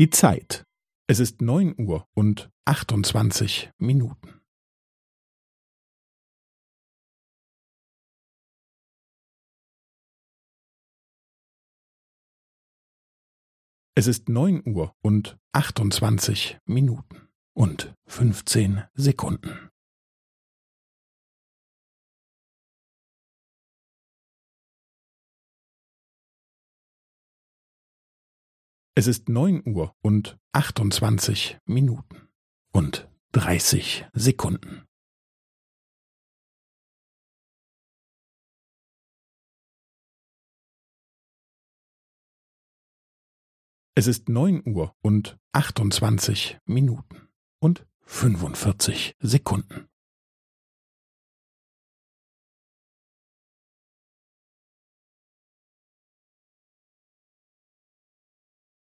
Die Zeit. Es ist neun Uhr und achtundzwanzig Minuten. Es ist neun Uhr und achtundzwanzig Minuten und fünfzehn Sekunden. Es ist neun Uhr und achtundzwanzig Minuten und dreißig Sekunden. Es ist neun Uhr und achtundzwanzig Minuten und fünfundvierzig Sekunden.